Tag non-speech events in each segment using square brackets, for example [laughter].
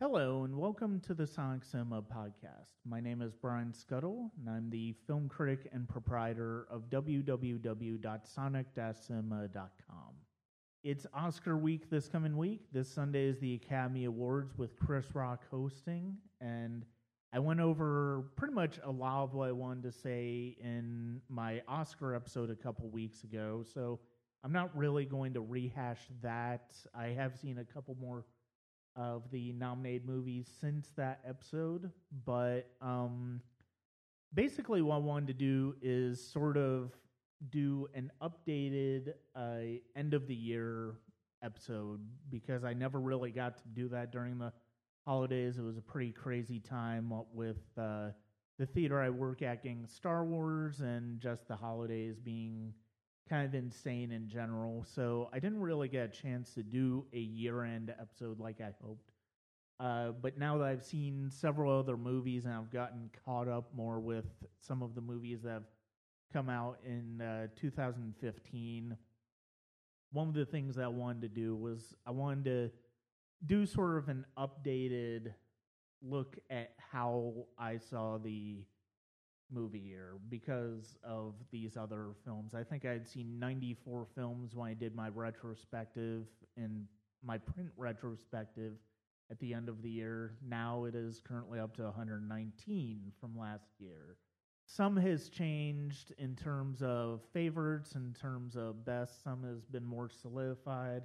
Hello, and welcome to the Sonic Cinema podcast. My name is Brian Skutle, and I'm the film critic and proprietor of www.sonic-cinema.com. It's Oscar week this coming week. This Sunday is the Academy Awards with Chris Rock hosting, and I went over pretty much a lot of what I wanted to say in my Oscar episode a couple weeks ago, so I'm not really going to rehash that. I have seen a couple more of the nominated movies since that episode, but um, basically, what I wanted to do is sort of do an updated uh, end of the year episode because I never really got to do that during the holidays. It was a pretty crazy time with uh, the theater I work at getting Star Wars and just the holidays being kind of insane in general. So I didn't really get a chance to do a year end episode like I hoped. Uh, but now that I've seen several other movies and I've gotten caught up more with some of the movies that have come out in uh, 2015, one of the things that I wanted to do was I wanted to do sort of an updated look at how I saw the movie year because of these other films. I think I had seen 94 films when I did my retrospective and my print retrospective at the end of the year. Now it is currently up to 119 from last year. Some has changed in terms of favorites, in terms of best, some has been more solidified.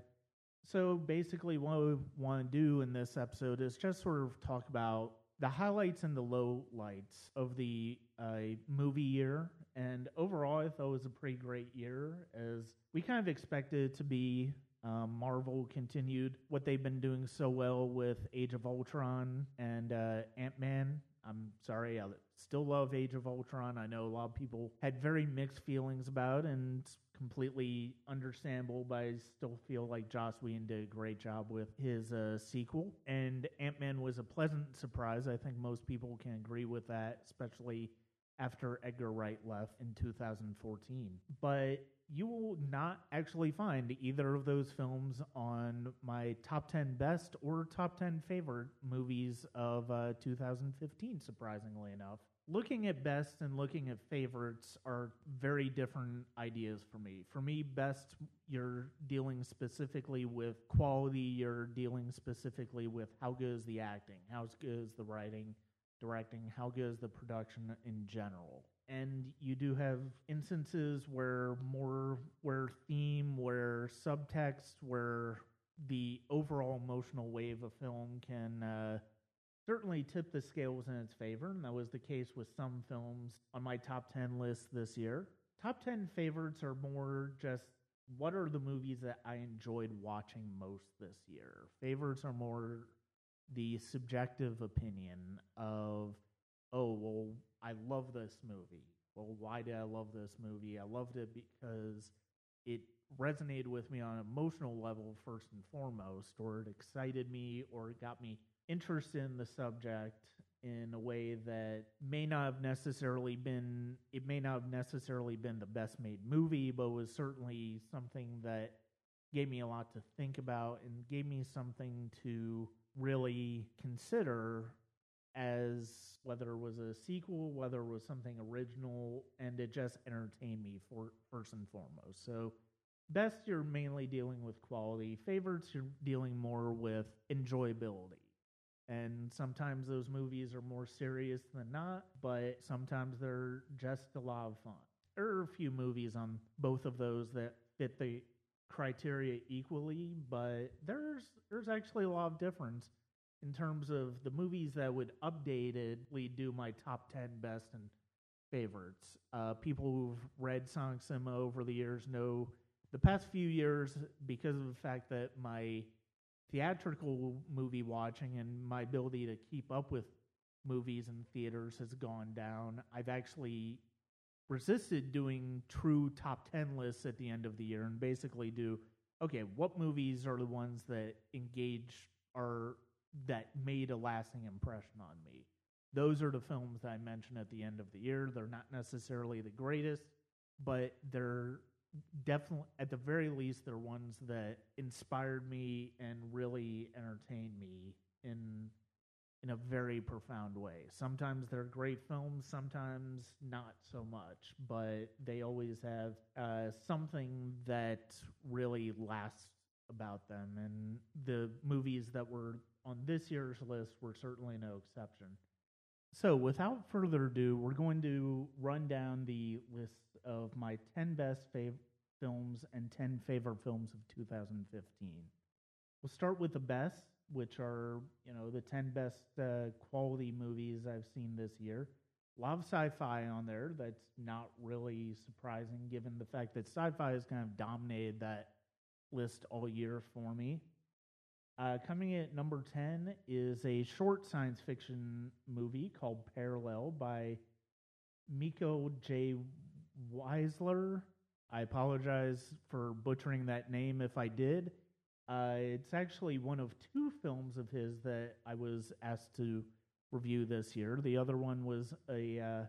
So basically, what we want to do in this episode is just sort of talk about the highlights and the low lights of the uh, movie year. And overall, I thought it was a pretty great year, as we kind of expected it to be. Um, Marvel continued what they've been doing so well with Age of Ultron and uh, Ant Man. I'm sorry, I still love Age of Ultron. I know a lot of people had very mixed feelings about and completely understandable, but I still feel like Joss Whedon did a great job with his uh, sequel. And Ant Man was a pleasant surprise. I think most people can agree with that, especially after Edgar Wright left in 2014. But you will not actually find either of those films on my top 10 best or top 10 favorite movies of uh, 2015, surprisingly enough. Looking at best and looking at favorites are very different ideas for me. For me, best, you're dealing specifically with quality, you're dealing specifically with how good is the acting, how good is the writing, directing, how good is the production in general? And you do have instances where more where theme where subtext where the overall emotional wave of film can uh, certainly tip the scales in its favor and that was the case with some films on my top 10 list this year. Top 10 favorites are more just what are the movies that i enjoyed watching most this year? Favorites are more the subjective opinion of oh well I love this movie. Well, why did I love this movie? I loved it because it resonated with me on an emotional level first and foremost, or it excited me, or it got me interested in the subject in a way that may not have necessarily been it may not have necessarily been the best made movie, but was certainly something that gave me a lot to think about and gave me something to really consider as whether it was a sequel, whether it was something original, and it just entertained me for first and foremost. So best you're mainly dealing with quality. Favorites you're dealing more with enjoyability. And sometimes those movies are more serious than not, but sometimes they're just a lot of fun. There are a few movies on both of those that fit the criteria equally, but there's there's actually a lot of difference in terms of the movies that would updatedly do my top 10 best and favorites. Uh, people who've read Sonic Cinema over the years know the past few years, because of the fact that my theatrical movie watching and my ability to keep up with movies and theaters has gone down, I've actually resisted doing true top 10 lists at the end of the year and basically do okay, what movies are the ones that engage are that made a lasting impression on me. Those are the films that I mentioned at the end of the year. They're not necessarily the greatest, but they're definitely, at the very least, they're ones that inspired me and really entertained me in in a very profound way. Sometimes they're great films, sometimes not so much, but they always have uh, something that really lasts about them. And the movies that were on this year's list were certainly no exception. So, without further ado, we're going to run down the list of my 10 best fav- films and 10 favorite films of 2015. We'll start with the best, which are, you know, the 10 best uh, quality movies I've seen this year. A lot of sci-fi on there. That's not really surprising given the fact that sci-fi has kind of dominated that list all year for me. Uh, coming at number 10 is a short science fiction movie called Parallel by Miko J. Weisler. I apologize for butchering that name if I did. Uh, it's actually one of two films of his that I was asked to review this year. The other one was a uh,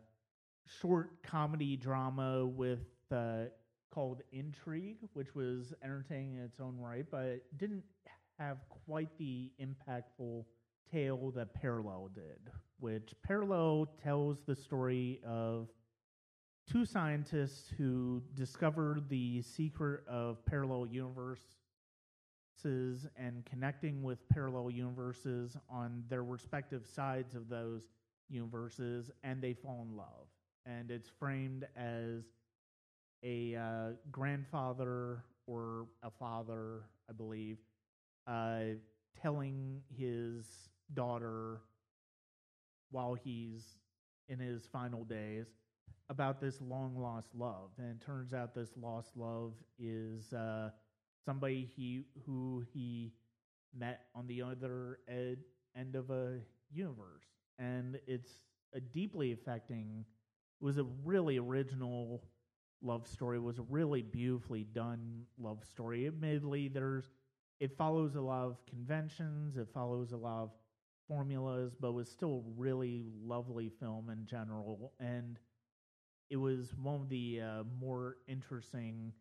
short comedy drama with uh, called Intrigue, which was entertaining in its own right, but didn't have quite the impactful tale that Parallel did. Which Parallel tells the story of two scientists who discovered the secret of parallel universes and connecting with parallel universes on their respective sides of those universes, and they fall in love. And it's framed as a uh, grandfather or a father, I believe, uh, telling his daughter while he's in his final days about this long lost love. And it turns out this lost love is uh, somebody he who he met on the other ed, end of a universe. And it's a deeply affecting, it was a really original love story. It was a really beautifully done love story. Admittedly, there's it follows a lot of conventions, it follows a lot of formulas, but was still a really lovely film in general. And it was one of the uh, more interesting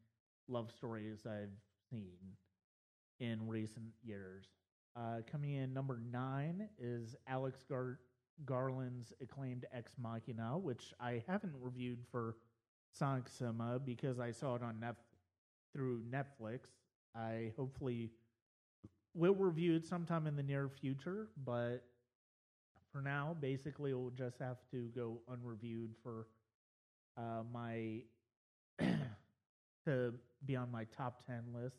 love stories I've in recent years. Uh, coming in number nine is Alex Gar- Garland's acclaimed Ex Machina, which I haven't reviewed for Sonic Cinema because I saw it on Nef- through Netflix. I hopefully will review it sometime in the near future, but for now, basically, it will just have to go unreviewed for uh, my to be on my top 10 list.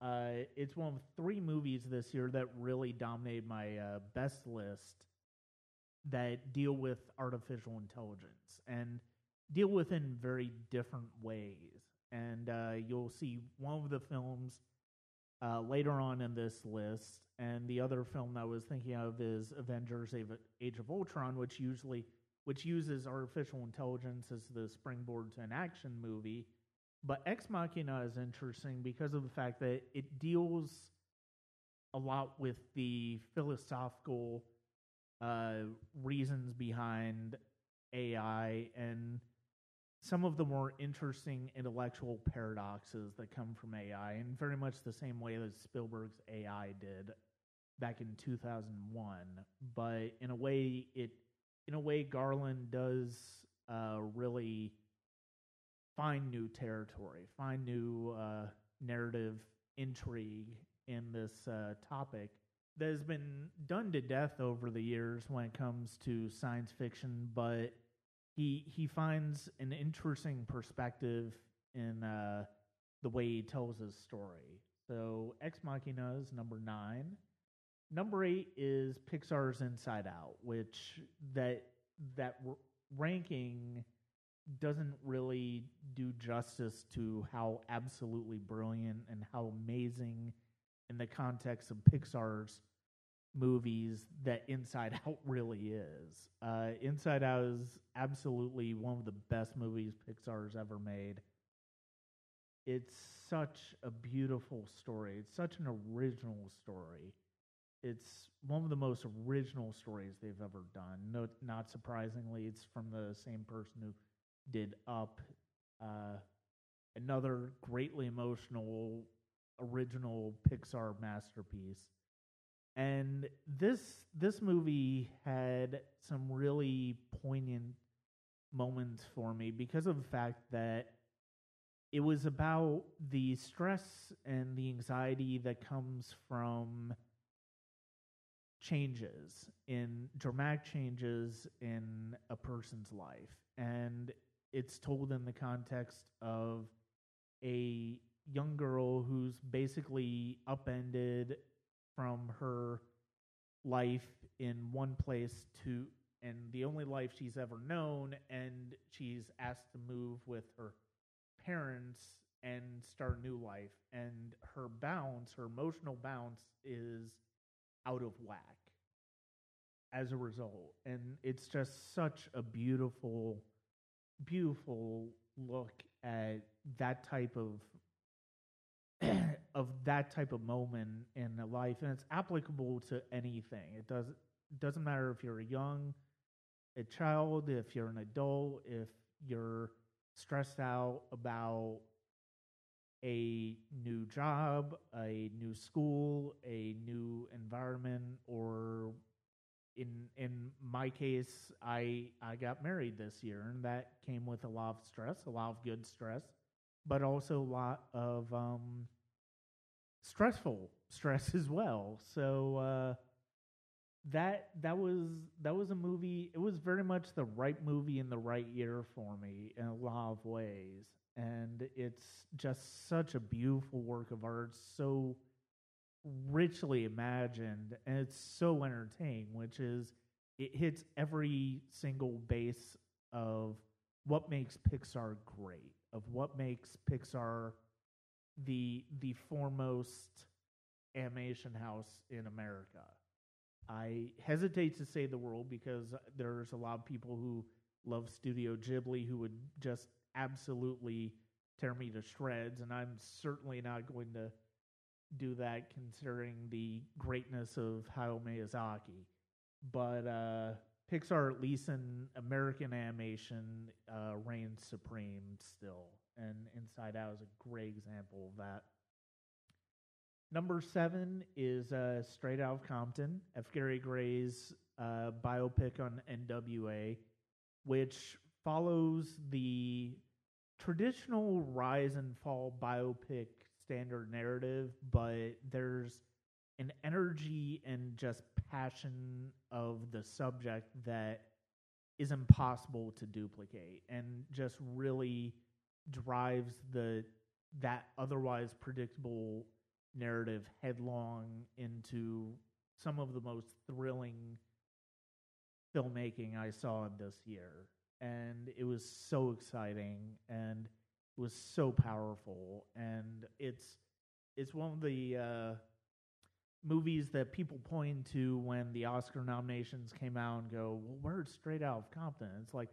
Uh, it's one of three movies this year that really dominated my uh, best list that deal with artificial intelligence and deal with it in very different ways. And uh, you'll see one of the films uh, later on in this list, and the other film that I was thinking of is Avengers: Age of Ultron, which usually which uses artificial intelligence as the springboard to an action movie. But Ex Machina is interesting because of the fact that it deals a lot with the philosophical uh, reasons behind AI and some of the more interesting intellectual paradoxes that come from AI, in very much the same way that Spielberg's AI did back in 2001. But in a way, it in a way Garland does uh, really find new territory, find new uh, narrative intrigue in this uh, topic that has been done to death over the years when it comes to science fiction, but he he finds an interesting perspective in uh, the way he tells his story. So Ex Machina is number nine. Number eight is Pixar's Inside Out, which that that r- ranking doesn't really do justice to how absolutely brilliant and how amazing in the context of Pixar's movies that Inside [laughs] Out really is. Uh, Inside Out is absolutely one of the best movies Pixar's ever made. It's such a beautiful story. It's such an original story. It's one of the most original stories they've ever done. No, not surprisingly, it's from the same person who did Up, uh, another greatly emotional, original Pixar masterpiece. And this this movie had some really poignant moments for me because of the fact that it was about the stress and the anxiety that comes from changes in dramatic changes in a person's life and it's told in the context of a young girl who's basically upended from her life in one place to and the only life she's ever known and she's asked to move with her parents and start a new life. And her bounce her emotional bounce is out of whack as a result. And it's just such a beautiful beautiful look at that type of of that type of moment in life and it's applicable to anything. It does doesn't matter if you're a young a child if you're an adult if you're stressed out about a new job a new school a new environment or in in my case i i got married this year and that came with a lot of stress a lot of good stress but also a lot of um, stressful stress [laughs] as well. So uh, that that was that was a movie. It was very much the right movie in the right year for me in a lot of ways, and it's just such a beautiful work of art, so richly imagined, and it's so entertaining. Which is it hits every single base of what makes Pixar great, of what makes Pixar the the foremost animation house in America. I hesitate to say the world because there's a lot of people who love Studio Ghibli who would just absolutely tear me to shreds, and I'm certainly not going to do that considering the greatness of Hayao Miyazaki. But uh, Pixar, at least in American animation, uh, reigns supreme still, and Inside Out is a great example of that. Number seven is uh, Straight Out of Compton, F. Gary Gray's uh, biopic on NWA, which follows the traditional rise and fall biopic standard narrative, but there's an energy and just passion of the subject that is impossible to duplicate and just really drives the that otherwise predictable narrative headlong into some of the most thrilling filmmaking I saw this year. And it was so exciting and was so powerful. And it's it's one of the uh, movies that people point to when the Oscar nominations came out and go, well, where's Straight Out of Compton? It's like,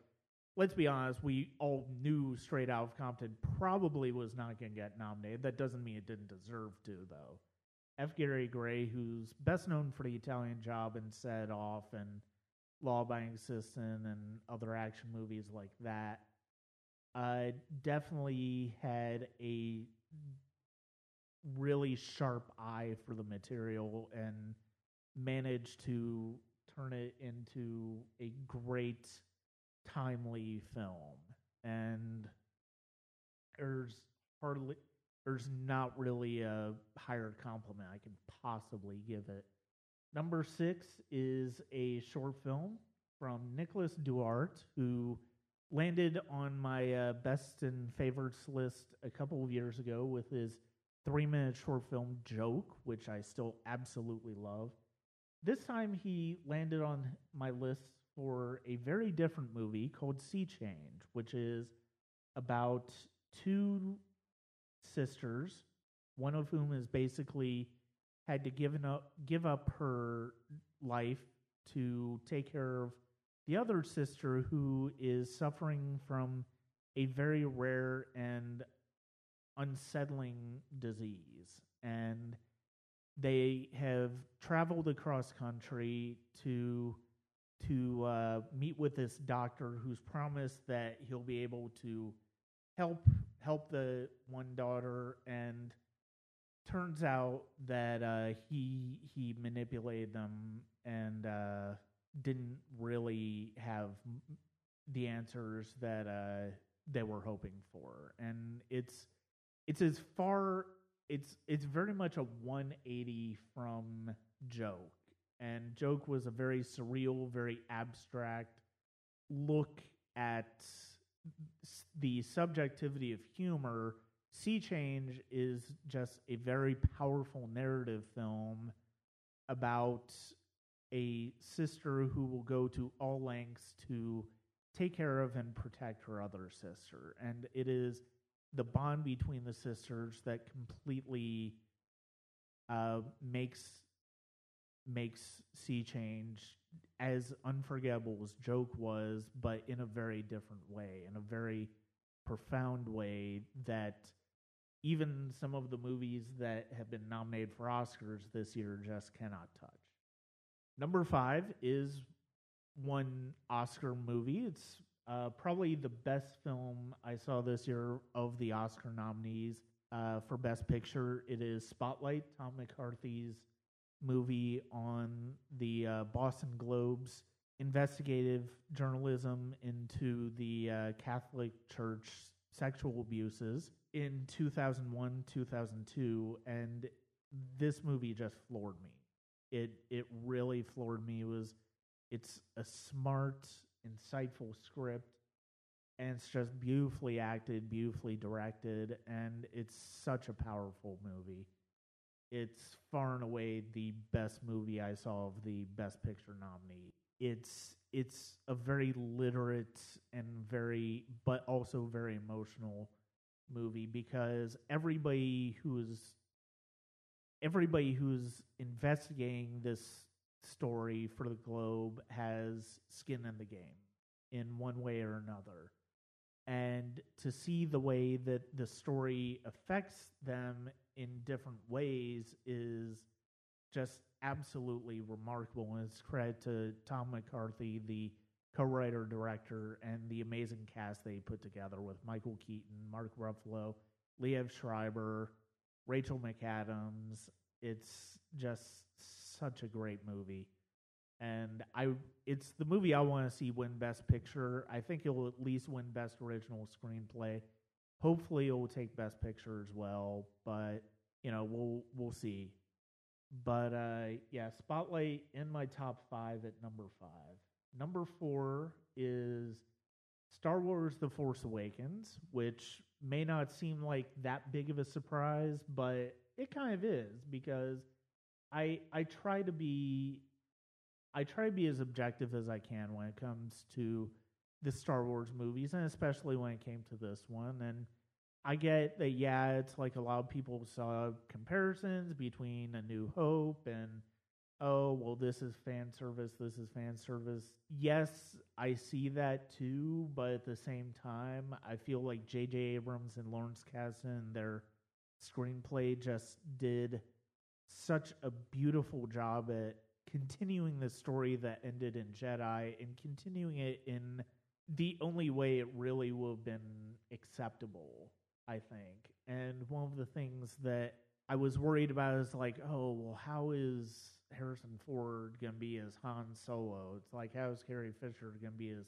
let's be honest, we all knew Straight Out of Compton probably was not going to get nominated. That doesn't mean it didn't deserve to, though. F. Gary Gray, who's best known for the Italian Job and Set Off and Law Abiding Citizen and other action movies like that, uh, definitely had a really sharp eye for the material and managed to turn it into a great timely film and there's hardly there's not really a higher compliment I can possibly give it. Number six is a short film from Nicholas Duarte, who landed on my uh, best and favorites list a couple of years ago with his three minute short film Joke, which I still absolutely love. This time he landed on my list for a very different movie called Sea Change, which is about two sisters, one of whom has basically had to give up give up her life to take care of the other sister who is suffering from a very rare and unsettling disease. And they have traveled across country to to uh, meet with this doctor who's promised that he'll be able to help help the one daughter and turns out that uh, he he manipulated them and uh, didn't really have the answers that uh, they were hoping for. And it's it's as far it's it's very much a 180 from Joke. And Joke was a very surreal, very abstract look at the subjectivity of humor. Sea Change is just a very powerful narrative film about a sister who will go to all lengths to take care of and protect her other sister. And it is the bond between the sisters that completely uh, makes makes Sea Change as unforgettable as Joke was, but in a very different way, in a very profound way that even some of the movies that have been nominated for Oscars this year just cannot touch. Number five is one Oscar movie. It's uh, probably the best film I saw this year of the Oscar nominees uh, for Best Picture. It is Spotlight, Tom McCarthy's movie on the uh, Boston Globe's investigative journalism into the uh, Catholic Church sexual abuses in 2001 2002 and this movie just floored me it it really floored me was it's a smart insightful script and it's just beautifully acted beautifully directed and it's such a powerful movie it's far and away the best movie I saw of the Best Picture nominee. It's it's a very literate and very but also very emotional movie because everybody who's everybody who's investigating this story for the Globe has skin in the game in one way or another. And to see the way that the story affects them in different ways is just absolutely remarkable. And it's credit to Tom McCarthy, the co-writer director, and the amazing cast they put together with Michael Keaton, Mark Ruffalo, Liev Schreiber, Rachel McAdams. It's just such a great movie. And I it's the movie I want to see win Best Picture. I think it'll at least win Best Original Screenplay. Hopefully it will take Best Picture as well, but you know, we'll we'll see. But uh yeah, Spotlight in my top 5 at number 5. Number 4 is Star Wars The Force Awakens, which may not seem like that big of a surprise, but it kind of is because I I try to be I try to be as objective as I can when it comes to the Star Wars movies, and especially when it came to this one. And I get that, yeah, it's like a lot of people saw comparisons between A New Hope and, oh, well, this is fan service, this is fan service. Yes, I see that too, but at the same time, I feel like J.J. Abrams and Lawrence Kasdan, their screenplay just did such a beautiful job at continuing the story that ended in Jedi and continuing it in the only way it really would have been acceptable, I think. And one of the things that I was worried about is like, oh, well, how is Harrison Ford going to be as Han Solo? It's like, how is Carrie Fisher going to be as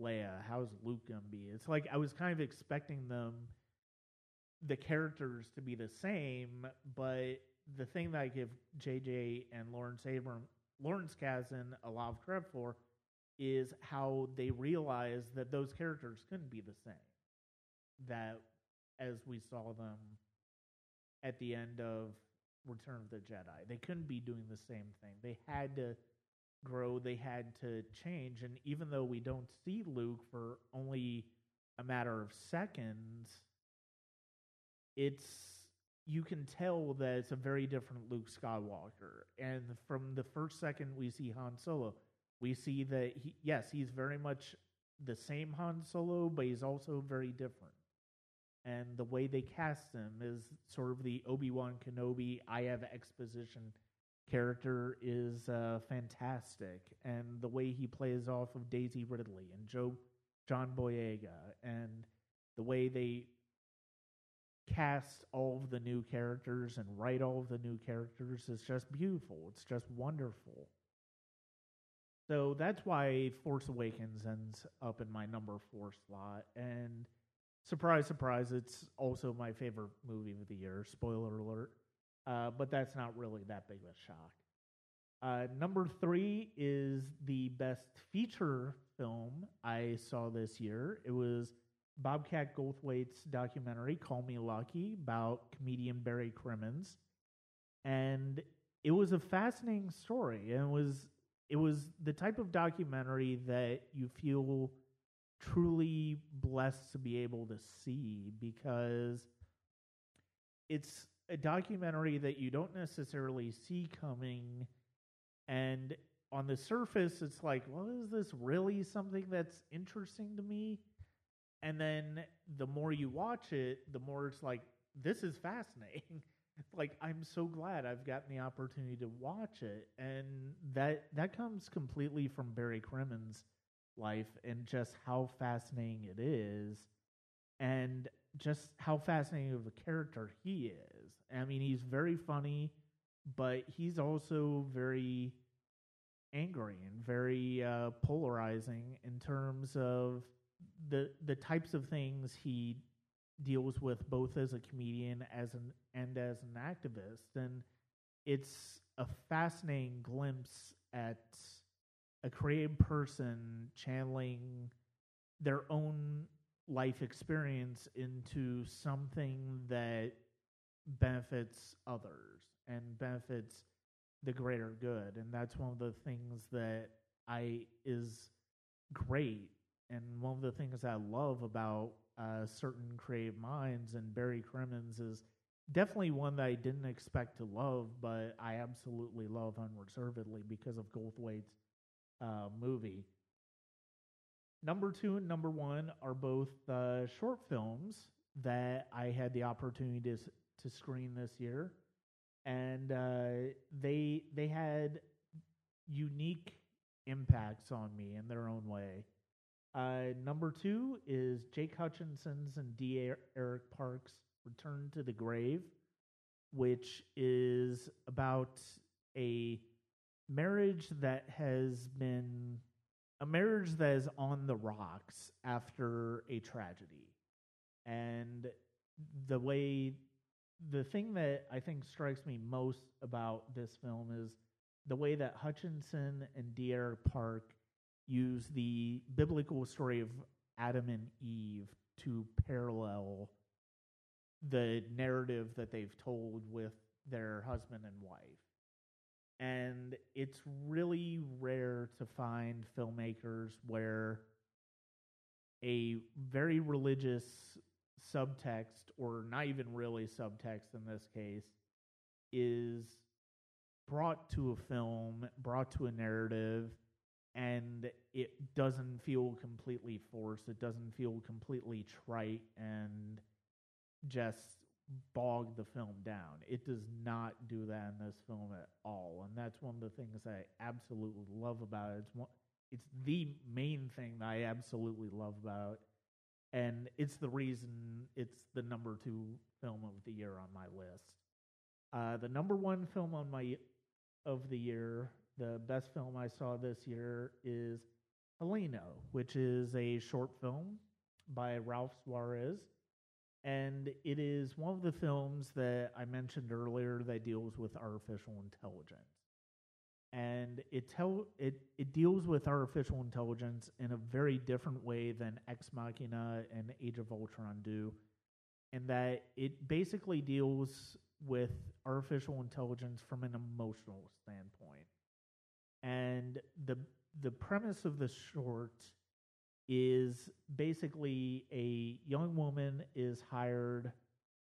Leia? How's Luke going to be? It's like I was kind of expecting them, the characters, to be the same, but the thing that I give JJ and Lawrence Abram, Lawrence Kasdan a lot of credit for is how they realized that those characters couldn't be the same. That as we saw them at the end of Return of the Jedi, they couldn't be doing the same thing. They had to grow, they had to change. And even though we don't see Luke for only a matter of seconds, it's you can tell that it's a very different Luke Skywalker. And from the first second we see Han Solo, we see that he, yes, he's very much the same Han Solo, but he's also very different. And the way they cast him is sort of the Obi Wan Kenobi, I have exposition character is uh, fantastic. And the way he plays off of Daisy Ridley and Joe John Boyega, and the way they cast all of the new characters and write all of the new characters is just beautiful. It's just wonderful. So that's why Force Awakens ends up in my number four slot. And surprise, surprise, it's also my favorite movie of the year. Spoiler alert. Uh, but that's not really that big of a shock. Uh, number three is the best feature film I saw this year. It was Bobcat Goldthwait's documentary, Call Me Lucky, about comedian Barry Crimmins. And it was a fascinating story. And it was it was the type of documentary that you feel truly blessed to be able to see because it's a documentary that you don't necessarily see coming. And on the surface it's like well is this really something that's interesting to me? And then the more you watch it the more it's like this is fascinating. [laughs] Like i'm so glad i've gotten the opportunity to watch it. And that that comes completely from barry crimmins life and just how fascinating it is and just how fascinating of a character he is. I mean he's very funny but he's also very angry and very uh, polarizing in terms of the the types of things he deals with both as a comedian as an and as an activist. And it's a fascinating glimpse at a creative person channeling their own life experience into something that benefits others and benefits the greater good. And that's one of the things that i is great. And one of the things i love about uh, certain creative minds and barry crimmins is definitely one that i didn't expect to love but i absolutely love unreservedly because of goldthwait's uh, movie number two and number one are both uh, short films that i had the opportunity to, to screen this year and uh, they they had unique impacts on me in their own way. Uh, number two is Jake Hutchinson's and D. Eric Parks' Return to the Garden, which is about a marriage that has been a marriage that is on the rocks after a tragedy. And the way the thing that I think strikes me most about this film is the way that Hutchinson and D.R. Park use the biblical story of Adam and Eve to parallel the narrative that they've told with their husband and wife. And it's really rare to find filmmakers where a very religious subtext, or not even really subtext in this case, is brought to a film, brought to a narrative, and it doesn't feel completely forced. It doesn't feel completely trite and just bog the film down. It does not do that in this film at all, and that's one of the things I absolutely love about it. It's one, it's the main thing that I absolutely love about it and it's the reason it's the number two film of the year on my list. Uh, the number one film on my of the year, the best film I saw this year is Helena, which is a short film by Ralph Suarez. And it is one of the films that I mentioned earlier that deals with artificial intelligence and it tell it it deals with artificial intelligence in a very different way than Ex Machina and Age of Ultron do, in that it basically deals with artificial intelligence from an emotional standpoint. And the the premise of the short is basically a young woman is hired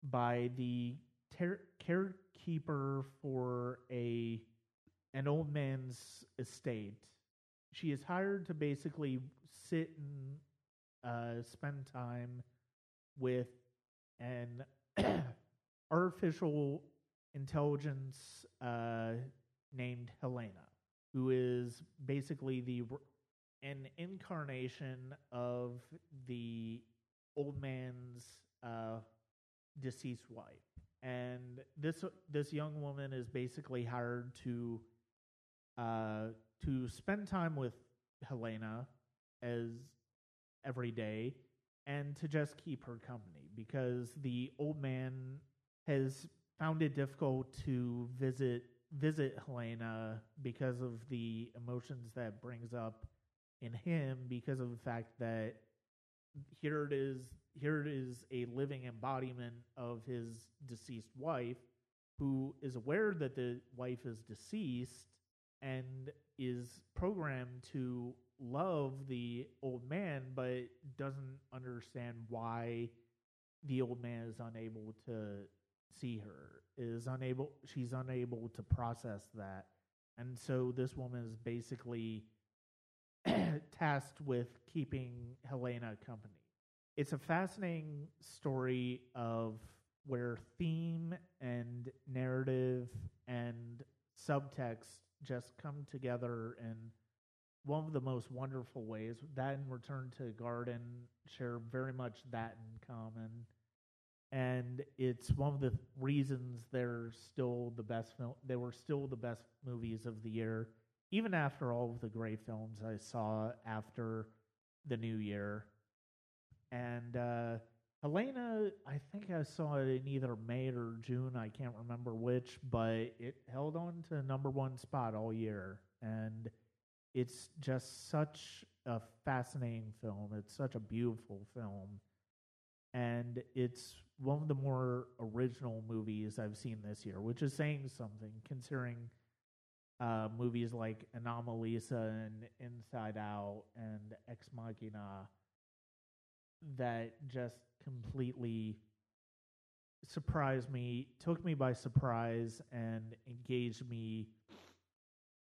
by the ter- carekeeper for a an old man's estate. She is hired to basically sit and uh, spend time with an [clears throat] artificial intelligence uh, named Helena, who is basically the an incarnation of the old man's uh, deceased wife. And this this young woman is basically hired to uh, to spend time with Helena as every day and to just keep her company because the old man has found it difficult to visit visit Helena because of the emotions that brings up in him because of the fact that here it is here it is a living embodiment of his deceased wife who is aware that the wife is deceased and is programmed to love the old man but doesn't understand why the old man is unable to see her is unable she's unable to process that. And so this woman is basically tasked with keeping Helena company it's a fascinating story of where theme and narrative and subtext just come together in one of the most wonderful ways. That and Return to Garden share very much that in common. And it's one of the reasons they're still the best film. They were still the best movies of the year, even after all of the great films I saw after the new year. And uh, Helena, I think I saw it in either May or June. I can't remember which, but it held on to number one spot all year. And it's just such a fascinating film. It's such a beautiful film. And it's one of the more original movies I've seen this year, which is saying something considering uh, movies like Anomalisa and Inside Out and Ex Machina that just completely surprised me, took me by surprise, and engaged me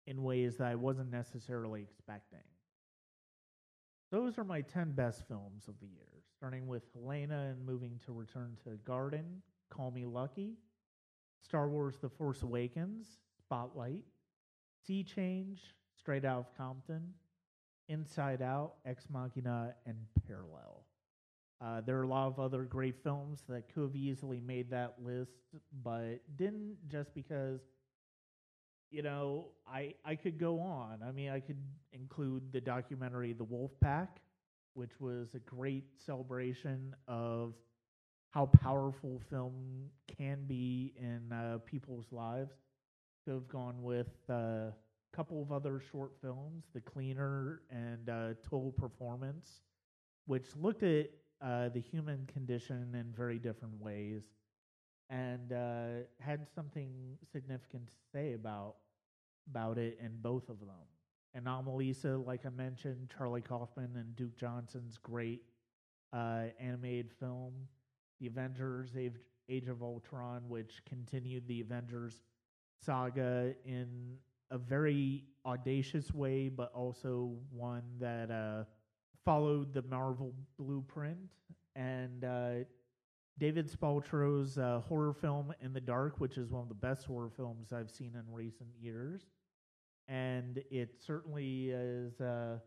in ways that I wasn't necessarily expecting. Those are my 10 best films of the year, starting with Helena and moving to Return to Garden, Call Me Lucky, Star Wars The Force Awakens, Spotlight, Sea Change, Straight Out of Compton, Inside Out, Ex Machina, and Parallel. Uh, there are a lot of other great films that could have easily made that list, but didn't just because, you know, I I could go on. I mean, I could include the documentary The Wolf Pack, which was a great celebration of how powerful film can be in uh, people's lives. Have gone with uh, a couple of other short films, The Cleaner and uh, Total Performance, which looked at uh, the human condition in very different ways and uh, had something significant to say about about it in both of them. Anomalisa, like I mentioned, Charlie Kaufman and Duke Johnson's great uh, animated film. The Avengers, Age of Ultron, which continued the Avengers saga in a very audacious way, but also one that uh, followed the Marvel blueprint, and uh, David Spaltro's uh, horror film In the Dark, which is one of the best horror films I've seen in recent years, and it certainly is uh,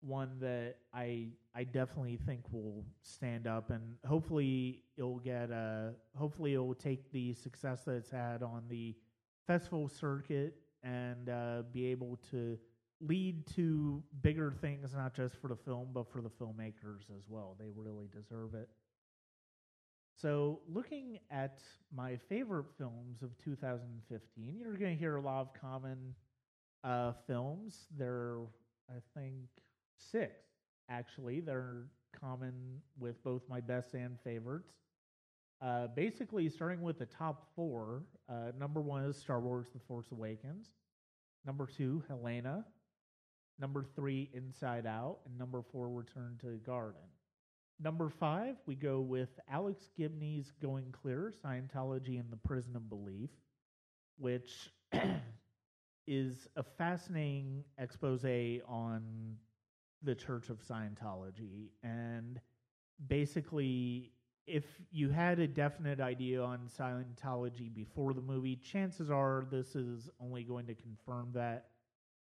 one that I I definitely think will stand up, and hopefully it'll get uh hopefully it'll take the success that it's had on the festival circuit and uh, be able to lead to bigger things, not just for the film, but for the filmmakers as well. They really deserve it. So, looking at my favorite films of 2015, you're going to hear a lot of common uh, films. There are, I think, six actually. They're common with both my best and favorites. Uh, basically, starting with the top four, uh, number one is Star Wars The Force Awakens. Number two, Helena. Number three, Inside Out. And number four, Return to the Garden. Number five, we go with Alex Gibney's Going Clear Scientology and the Prison of Belief, which [clears throat] is a fascinating expose on the Church of Scientology. And basically, if you had a definite idea on Scientology before the movie, chances are this is only going to confirm that.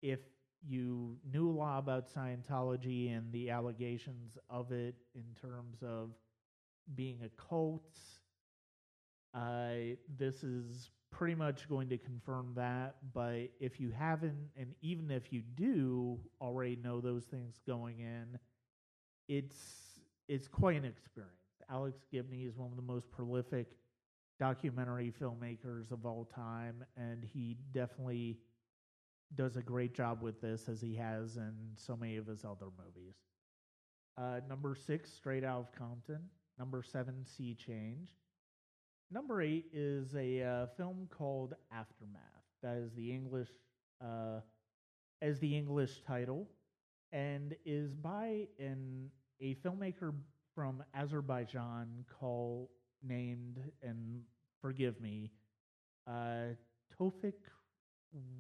If you knew a lot about Scientology and the allegations of it in terms of being a cult. Uh, this is pretty much going to confirm that. But if you haven't, and even if you do already know those things going in, it's it's quite an experience. Alex Gibney is one of the most prolific documentary filmmakers of all time, and he definitely does a great job with this as he has in so many of his other movies. Uh, number six, Straight Out of Compton. Number seven, Sea Change. Number eight is a uh, film called Aftermath. That is the English, uh, as the English title, and is by an a filmmaker from Azerbaijan called named and forgive me, uh, Tofik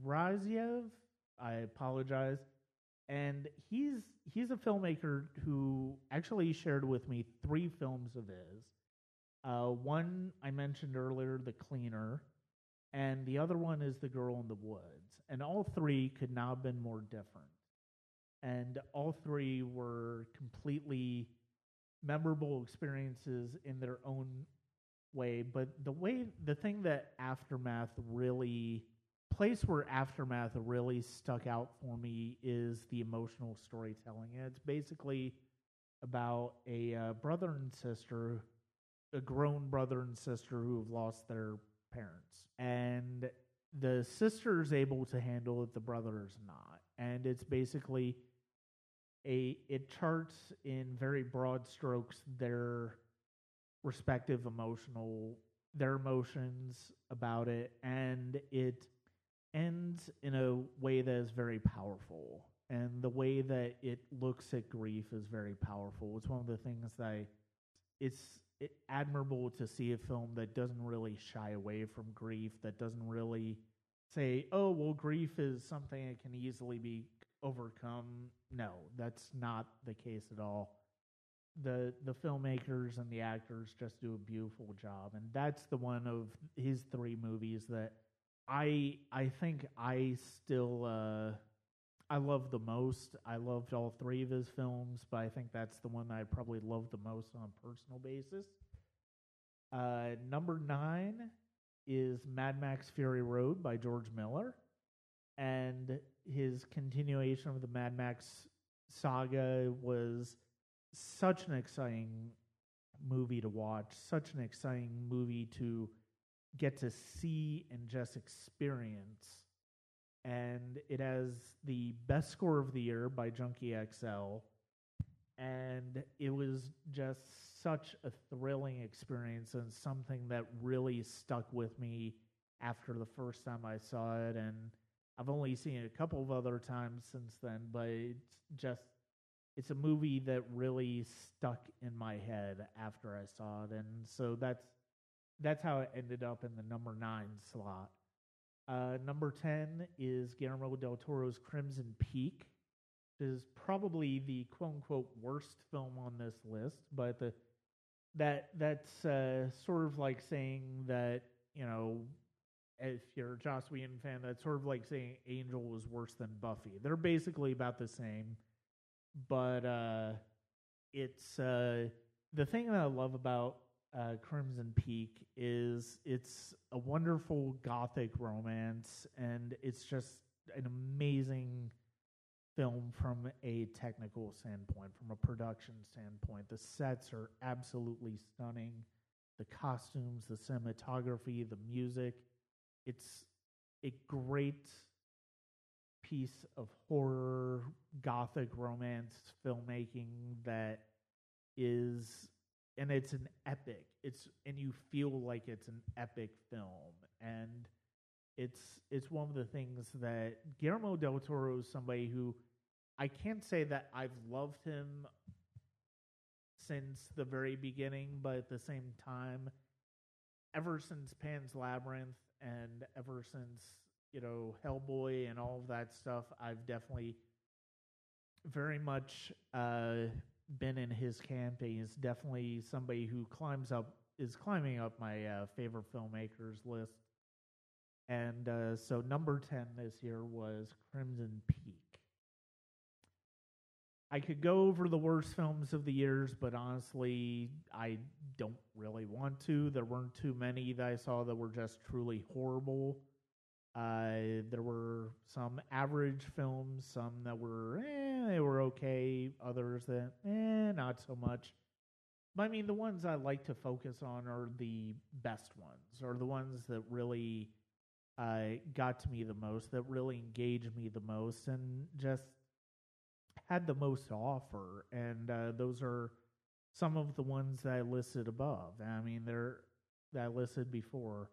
Raziev. I apologize. And he's he's a filmmaker who actually shared with me three films of his. Uh, one I mentioned earlier, The Cleaner, and the other one is The Girl in the Woods. And all three could not have been more different. And all three were completely memorable experiences in their own way. But the way, the thing that Aftermath really, place where Aftermath really stuck out for me is the emotional storytelling. It's basically about a uh, brother and sister, a grown brother and sister who have lost their parents. And the sister is able to handle it, the brother is not. And it's basically a it charts in very broad strokes their respective emotional their emotions about it and it ends in a way that is very powerful. And the way that it looks at grief is very powerful. It's one of the things that I, it's it, admirable to see a film that doesn't really shy away from grief that doesn't really say oh well grief is something that can easily be overcome. No, that's not the case at all. The the filmmakers and the actors just do a beautiful job, and that's the one of his three movies that I I think I still uh, I love the most. I loved all three of his films, but I think that's the one that I probably love the most on a personal basis. Uh, number nine is Mad Max Fury Road by George Miller and his continuation of the Mad Max saga was such an exciting movie to watch, such an exciting movie to get to see and just experience. And it has the best score of the year by Junkie XL. And it was just such a thrilling experience and something that really stuck with me after the first time I saw it. And I've only seen it a couple of other times since then, but it's just it's a movie that really stuck in my head after I saw it, and so that's that's how it ended up in the number nine slot. Uh, number ten is Guillermo del Toro's Crimson Peak, which is probably the quote unquote worst film on this list, but the that that's uh, sort of like saying that you know if you're a Joss Whedon fan, that's sort of like saying Angel was worse than Buffy. They're basically about the same, but uh, it's uh, the thing that I love about uh, Crimson Peak is it's a wonderful gothic romance, and it's just an amazing film from a technical standpoint, from a production standpoint. The sets are absolutely stunning. The costumes, the cinematography, the music it's a great piece of horror, gothic romance filmmaking that is and it's an epic. It's and you feel like it's an epic film and it's it's one of the things that Guillermo del Toro is somebody who I can't say that I've loved him since the very beginning, but at the same time, ever since Pan's Labyrinth and ever since you know Hellboy and all of that stuff, I've definitely very much uh, been in his camp. He's definitely somebody who climbs up is climbing up my uh, favorite filmmakers list. And uh, so number ten this year was Crimson Peak. I could go over the worst films of the years, but honestly, I don't really want to. There weren't too many that I saw that were just truly horrible. Uh, there were some average films, some that were eh, they were okay, others that eh, not so much. But I mean, the ones I like to focus on are the best ones, or the ones that really uh, got to me the most, that really engaged me the most, and just had the most to offer. And uh, those are some of the ones that I listed above. I mean, they're that I listed before.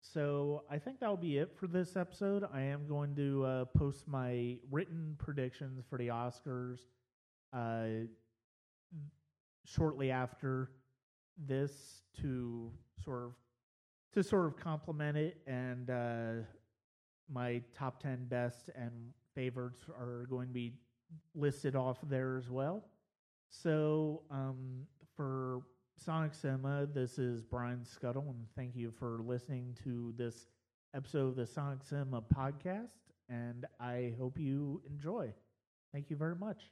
So I think that'll be it for this episode. I am going to uh, post my written predictions for the Oscars uh, shortly after this to sort of to sort of complement it and uh, my top 10 best and favorites are going to be listed off there as well. So um, for sonic cinema this is Brian Skutle and thank you for listening to this episode of the sonic cinema podcast and i hope you enjoy. Thank you very much